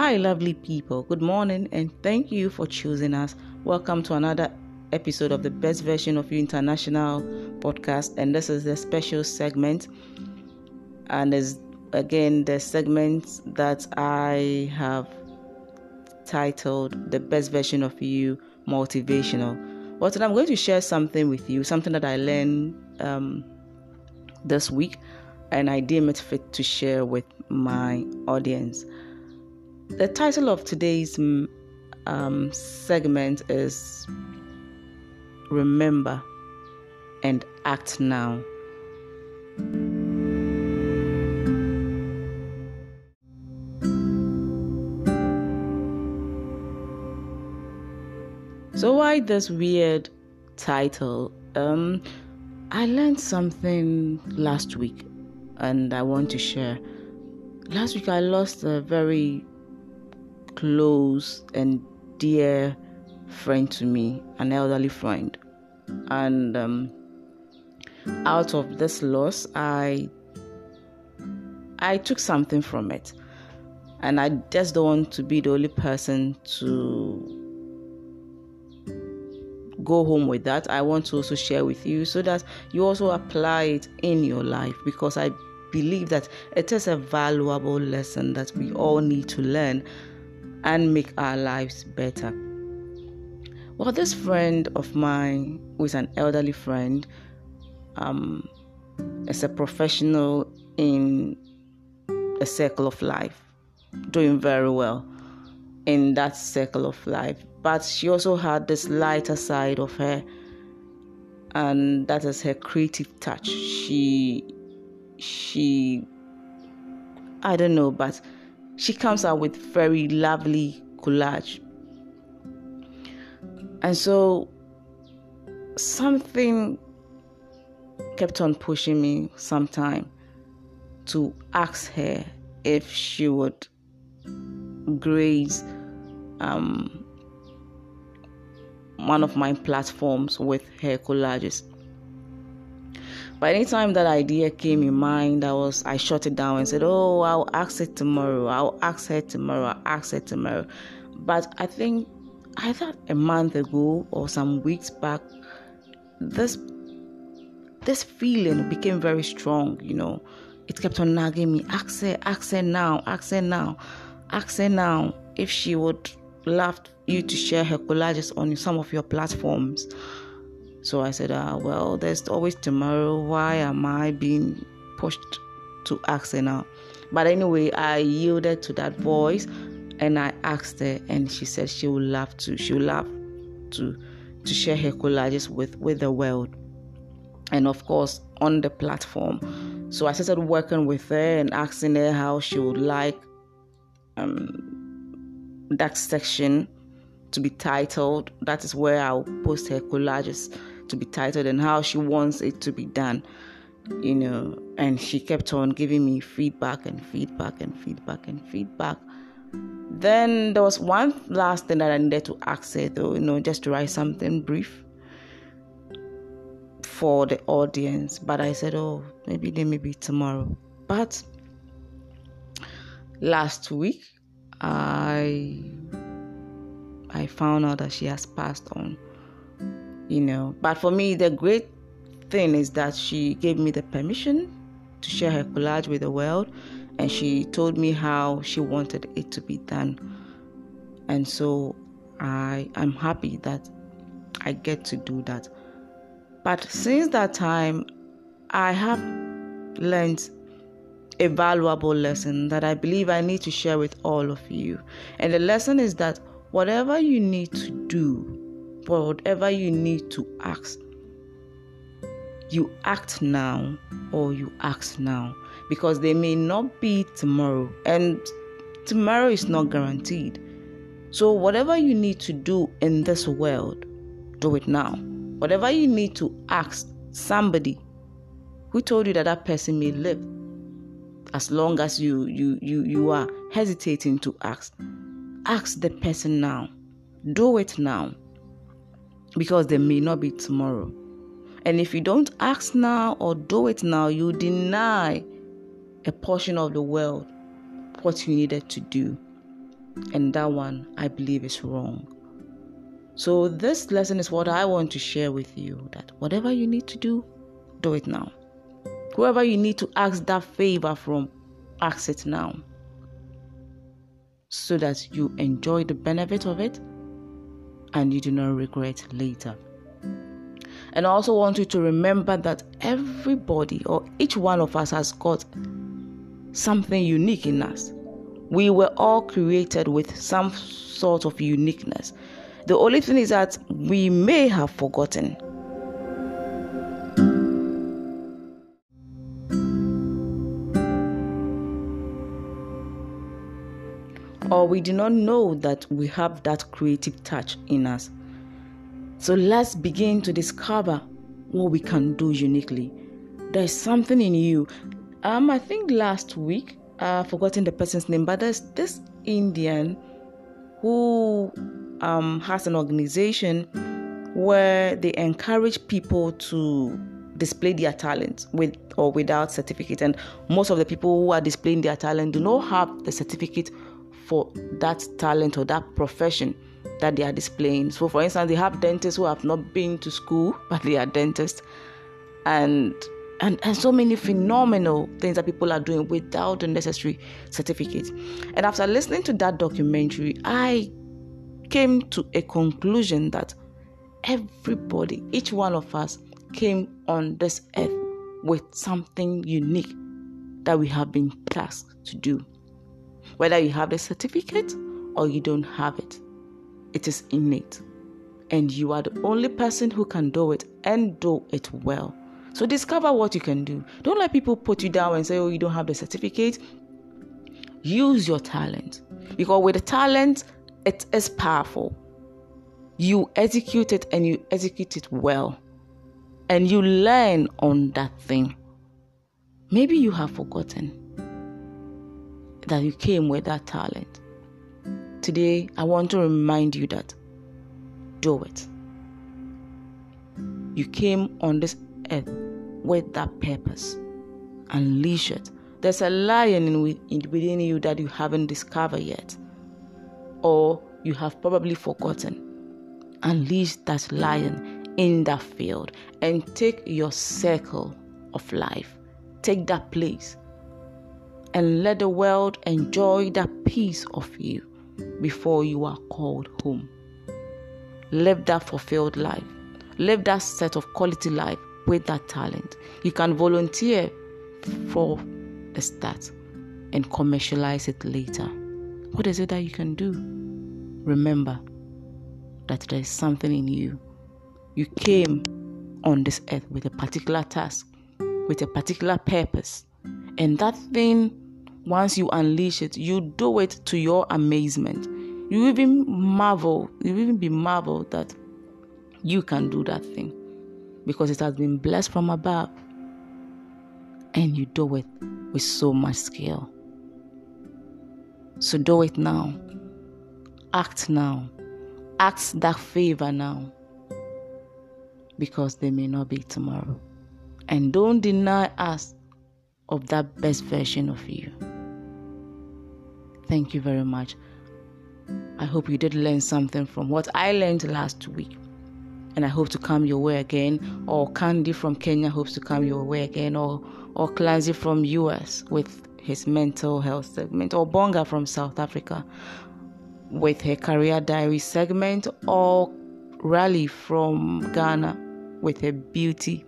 Hi, lovely people. Good morning, and thank you for choosing us. Welcome to another episode of the Best Version of You International podcast. And this is the special segment. And is again the segment that I have titled The Best Version of You Motivational. Well, today I'm going to share something with you, something that I learned um, this week, and I deem it fit to share with my audience. The title of today's mm, um, segment is Remember and Act Now. So, why this weird title? Um, I learned something last week and I want to share. Last week, I lost a very close and dear friend to me, an elderly friend. And um, out of this loss, I I took something from it, and I just don't want to be the only person to go home with that. I want to also share with you so that you also apply it in your life because I believe that it is a valuable lesson that we all need to learn and make our lives better. Well, this friend of mine, who is an elderly friend, um, is a professional in a circle of life, doing very well in that circle of life. But she also had this lighter side of her, and that is her creative touch. She, she, I don't know, but she comes out with very lovely collage. And so something kept on pushing me sometime to ask her if she would grace um, one of my platforms with her collages. By any time that idea came in mind, I was I shut it down and said, "Oh, I'll ask it tomorrow. I'll ask her tomorrow. I'll ask her tomorrow." But I think either a month ago or some weeks back, this this feeling became very strong. You know, it kept on nagging me. Ask her, ask her now, ask her now, ask her now if she would love you to share her collages on some of your platforms. So I said, ah, well, there's always tomorrow. Why am I being pushed to ask her now? But anyway, I yielded to that voice and I asked her, and she said she would love to. She would love to to share her collages with with the world, and of course on the platform. So I started working with her and asking her how she would like um, that section to be titled. That is where I'll post her collages to be titled and how she wants it to be done. You know, and she kept on giving me feedback and feedback and feedback and feedback. Then there was one last thing that I needed to ask her, though, you know, just to write something brief for the audience. But I said, oh, maybe they may be tomorrow. But last week, I I found out that she has passed on. You know, but for me, the great thing is that she gave me the permission to share her collage with the world, and she told me how she wanted it to be done. And so I I'm happy that I get to do that. But since that time, I have learned a valuable lesson that I believe I need to share with all of you. And the lesson is that whatever you need to do, whatever you need to ask, you act now or you act now because they may not be tomorrow and tomorrow is not guaranteed. So, whatever you need to do in this world, do it now. Whatever you need to ask somebody who told you that that person may live, as long as you you you you are hesitating to ask, ask the person now. Do it now. Because there may not be tomorrow. And if you don't ask now or do it now, you deny a portion of the world what you needed to do. And that one, I believe, is wrong. So, this lesson is what I want to share with you that whatever you need to do, do it now. Whoever you need to ask that favor from, ask it now. So that you enjoy the benefit of it and you do not regret later. And I also want you to remember that everybody or each one of us has got something unique in us. We were all created with some sort of uniqueness. The only thing is that we may have forgotten. Or we do not know that we have that creative touch in us. So let's begin to discover what we can do uniquely. There's something in you. Um, I think last week, I've forgotten the person's name, but there's this Indian who um, has an organization where they encourage people to display their talent with or without certificate. And most of the people who are displaying their talent do not have the certificate for that talent or that profession that they are displaying. So, for instance, they have dentists who have not been to school, but they are dentists, and and, and so many phenomenal things that people are doing without the necessary certificate. And after listening to that documentary, I came to a conclusion that everybody, each one of us, came on this earth with something unique that we have been tasked to do. Whether you have the certificate or you don't have it, it is innate. And you are the only person who can do it and do it well. So discover what you can do. Don't let people put you down and say, oh, you don't have the certificate. Use your talent. Because with the talent, it is powerful. You execute it and you execute it well. And you learn on that thing. Maybe you have forgotten that you came with that talent. Today, I want to remind you that do it. You came on this earth with that purpose. Unleash it. There's a lion in, within you that you haven't discovered yet, or you have probably forgotten. Unleash that lion in that field and take your circle of life. Take that place and let the world enjoy that piece of you before you are called home. Live that fulfilled life. Live that set of quality life with that talent. You can volunteer for the start and commercialize it later. What is it that you can do? Remember that there is something in you. You came on this earth with a particular task, with a particular purpose. And that thing once you unleash it, you do it to your amazement. You even marvel, you even be marveled that you can do that thing because it has been blessed from above. And you do it with so much skill. So do it now. Act now. Act that favor now. Because there may not be tomorrow. And don't deny us of that best version of you. Thank you very much. I hope you did learn something from what I learned last week. And I hope to come your way again, or Candy from Kenya hopes to come your way again, or or Clancy from US with his mental health segment, or Bonga from South Africa with her career diary segment, or Rally from Ghana with her beauty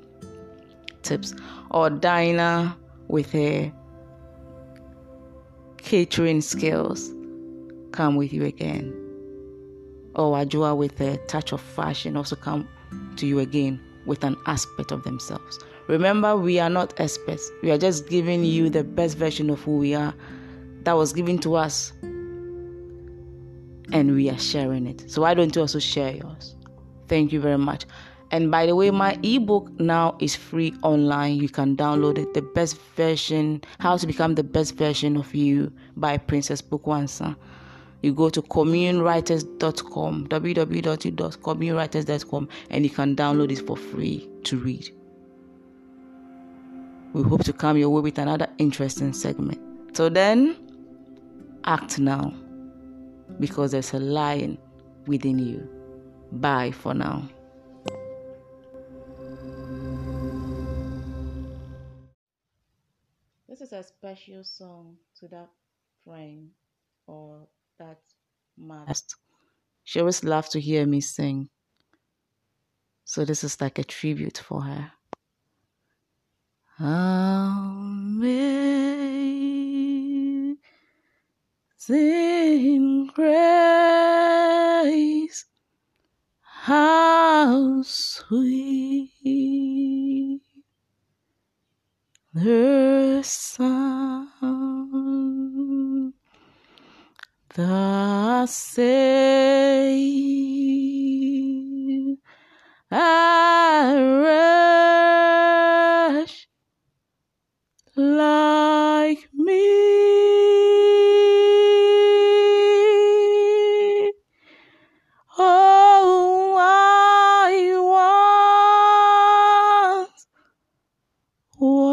tips, or Dinah with her catering skills come with you again. Or a Ajua with a touch of fashion also come to you again with an aspect of themselves. Remember, we are not experts. We are just giving you the best version of who we are that was given to us. And we are sharing it. So why don't you also share yours? Thank you very much. And by the way, my ebook now is free online. You can download it. The best version, How to Become the Best Version of You by Princess Bukwansa. You go to communewriters.com, www.communewriters.com, and you can download it for free to read. We hope to come your way with another interesting segment. So then, act now. because there's a lion within you. Bye for now. A special song to that friend or that mother. She always loved to hear me sing. So this is like a tribute for her. Amazing grace, how sweet the sound the same.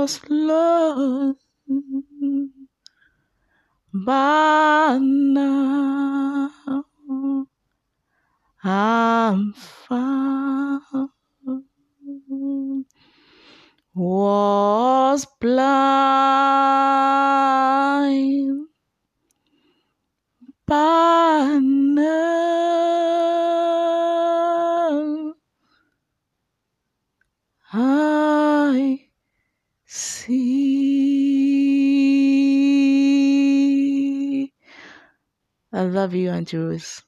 Was lost, but now I'm found. Was blind, but you, Auntie Rose.